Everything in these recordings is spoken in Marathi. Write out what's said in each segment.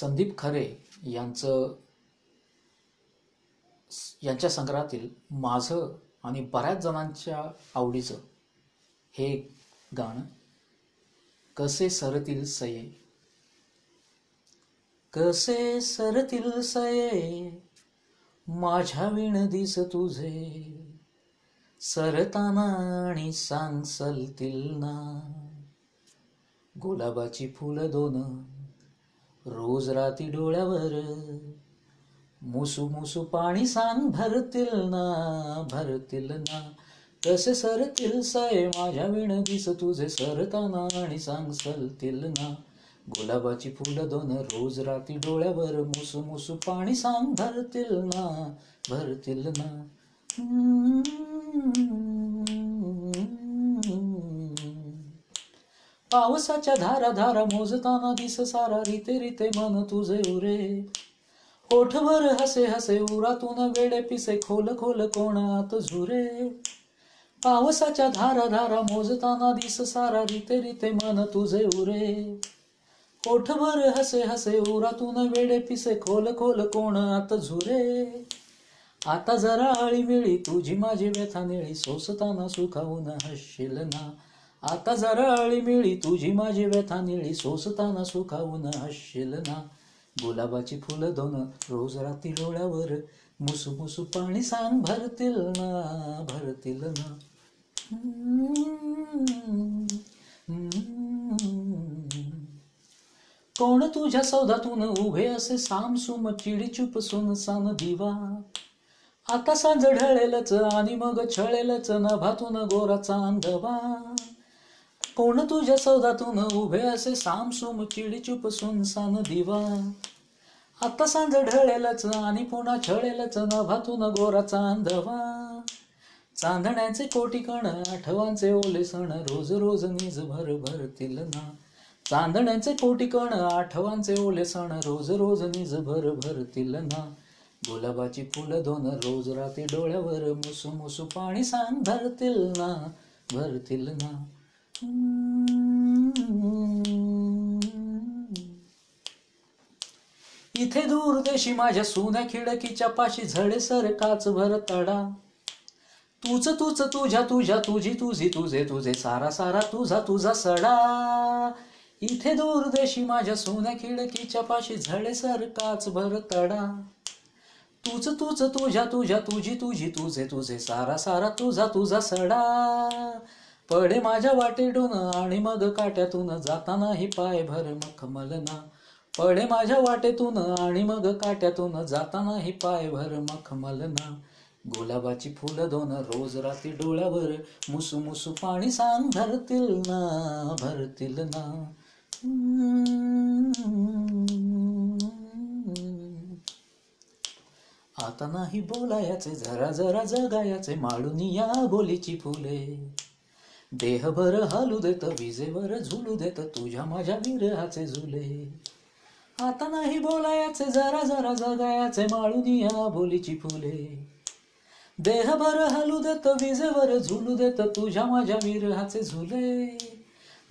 संदीप खरे यांचं यांच्या संग्रहातील माझं आणि बऱ्याच जणांच्या आवडीचं हे गाणं कसे सरतील सये? कसे सरतील सये? माझ्या विणदीस तुझे. सरताना आणि सांग सलतील ना. गुलाबाची फुलं दोन रोज राती डोळ्यावर. मुसू मुसू पाणी सांग भरतील ना भरतील ना. कसे सरतील सय माझ्या विणगीस तुझे सरताना आणि सांग सलतील ना. गुलाबाची फुलं दोन रोज राती डोळ्यावर. मुसू मुसू पाणी सांग भरतील ना भरतील ना. पावसाच्या धारा धारा मोजताना दिस सारा रिते रिते मन तुझे उरे. ओठभर हसे हसे उरातून वेडे पिसे खोल खोल कोणात झुरे. पावसाच्या धारा धारा मोजताना दिस सारा रिते रिते मन तुझे उरे. ओठभर हसे हसे उरातून वेडे पिसे खोल खोल कोण आत झुरे. आता जरा आळी मिळी तुझी माझी व्यथा निळी सोसताना सुखावून हसशील ना. आता जरा आळी मिळी तुझी माझी व्यथा निळी सोसताना सुखावून हसशील ना. गुलाबाची फुलं दोन रोज राती डोळ्यावर मुसू मुसू पाणी सांग भरतील ना भरतील ना. कोण तुझ्या सौदातून उभे असे सामसुम चिडी चुप सुनसान दिवा? आता सांज ढळेलच आणि मग छळेलच नभातून गोराचा अंधवा. कोण तुझ्या सौदातून उभे असे सामसुम चिडी चुप सुनसान दिवा? आता सांज ढळेलच आणि पुन्हा छळेलच नभातून गोरा चांदवा. चांदण्याचे कोटी कण आठवांचे ओले सण रोज रोज निज भर भरतील ना. चांदण्याचे कोटी कण आठवांचे ओले सण रोज रोज निज भर भरतील ना. गुलाबाची फुलं दोन रोज राती डोळ्यावर मुसू मुसू पाणी सांग भरतील ना भरतील ना. इथे दूर देशी माझ्या सुन्या खिडकीच्या पाशी झडे सर काच भर तडा. तूच तूच तुझ्या तुझ्या तुझी तुझी तुझे तुझे सारा सारा तुझा तुझा सडा. इथे दूर देशी माझ्या सुन्या खिडकीच्या पाशी झडे सर काच भर तडा. तूच तूच तुझ्या तुझ्या तुझी तुझी तुझे तुझे सारा सारा तुझा तुझा सडा. पडे माझ्या वाटेडून आणि मग काट्यातून जातानाही पाय भर मखमलना पडे माझ्या वाटेतून आणि मग काट्यातून जातानाही पाय भर मखमलना गुलाबाची फुलं दोन रोज राती डोळ्यावर मुसू मुसू पाणी सांग भरतील ना भरतील ना. आता नाही बोलायाचे जरा जरा जगायाचे माळून या बोलीची फुले. देहभर हालू देत विजेवर झुलू देत तुझ्या माझ्या विरहाचे झुले. आता नाही बोलायाचे जरा जरा जगायाचे माळून या बोलीची फुले. देहभर हलू देत विजेवर झुलू देत तुझ्या माझ्या विरहाचे झुले.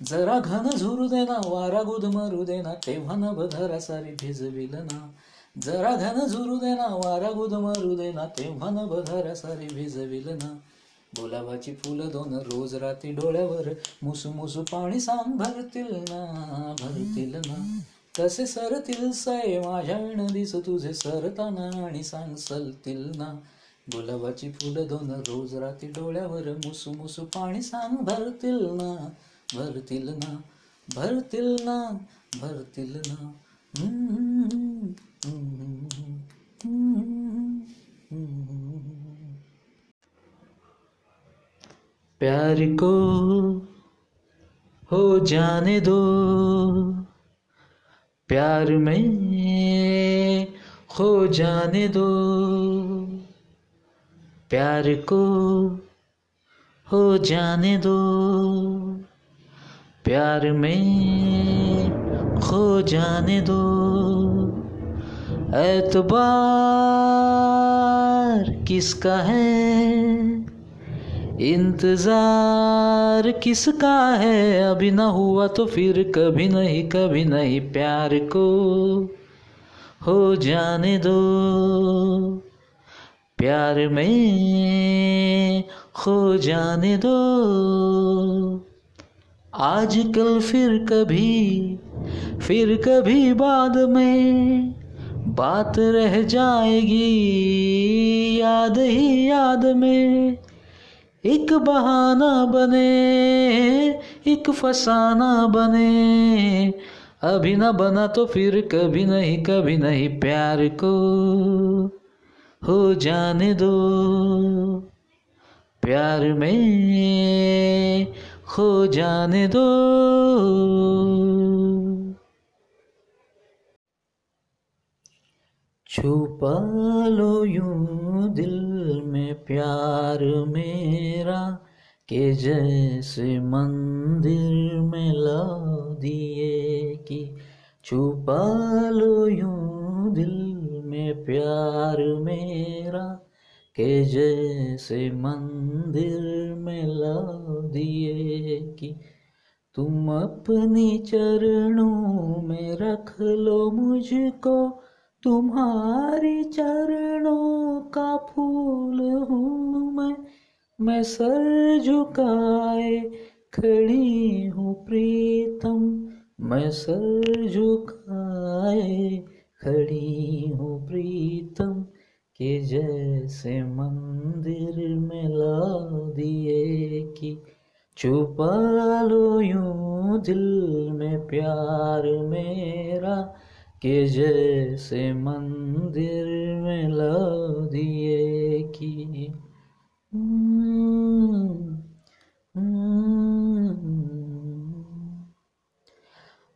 जरा घन झुरू देना वारा गुद मरू दे ना तेव्हा न बधरा सारी भिजविल ना. जरा घन झुरू दे ना वारा गुद मरू दे ना तेव्हा न बधरा सारी भिजविल ना. गुलाबाची फुलं दोन रोज राती डोळ्यावर. मुसू मुसू पाणी सांग भरतील ना भरतील ना. कसे सरतील साय माझ्या विणदीस तुझे सरताना आणि सांग सलतील ना. गुलाबाची फुलं दोन रोज राती डोळ्यावर. मुसू मुसू पाणी सांग भरतील ना. भरतील ना भरतील ना. भरतील ना प्यार को हो जाने दो। प्यार में खो जाने दो। प्यार को हो जाने दो। प्यार में खो जाने दो। एतबार किसका है? इंतज़ार किसका है? अभी ना हुआ तो फिर कभी नहीं कभी नहीं प्यार को। हो जाने दो। प्यार में खो जाने दो। आजकल फिर कभी फिर कभी बाद में बात रह जाएगी, याद ही याद में। एक बहाना बने, एक फसाना बने। अभी ना बना तो फिर कभी नहीं कभी नहीं प्यार को। हो जाने दो प्यार में खो जाने दो। छुपा लो यूँ दिल में प्यार मेरा, के जैसे मंदिर में ला दिए कि छुपा लो यूँ दिल में प्यार मेरा, के जैसे मंदिर में ला दिए कि तुम अपनी चरणों में रख लो मुझको तुम्हारी चरणों का फूल हूँ मैं। मैं सर झुकाए खड़ी हूँ प्रीतम। मैं सर झुकाए खड़ी हूँ प्रीतम के जैसे मंदिर में ला दिए कि छुपा लो यूँ दिल में प्यार मेरा। के जैसे मंदिर में ला दिए कि।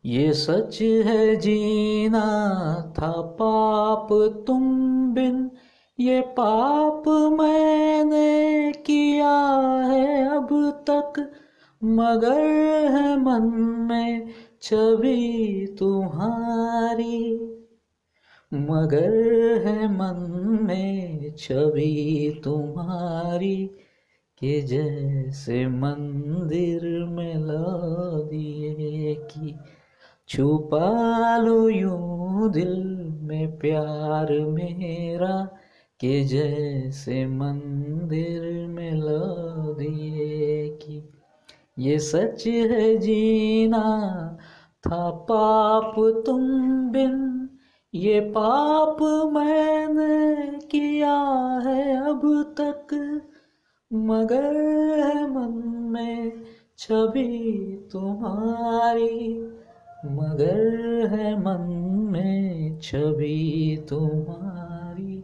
ये सच है जीना था पाप तुम बिन, ये पाप मैंने किया है अब तक, मगर है मन में छवि तुम्हारी, मगर है मन में छवि तुम्हारी के जैसे मंदिर में ला दिए कि छुपा लो यूँ दिल में प्यार मेरा के जैसे मंदिर में ला दिए कि ये सच है जीना था पाप तुम बिन, ये पाप मैंने किया है अब तक। मगर है मन में छवि तुम्हारी, मगर है मन में छवि तुम्हारी,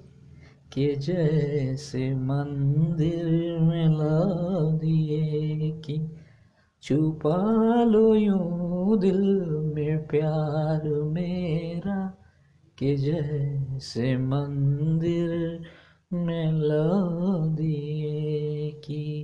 के जैसे मंदिर में ला दिए कि छुपा लो यूँ दिल में प्यार मेरा के जैसे मंदिर में लो दिए की।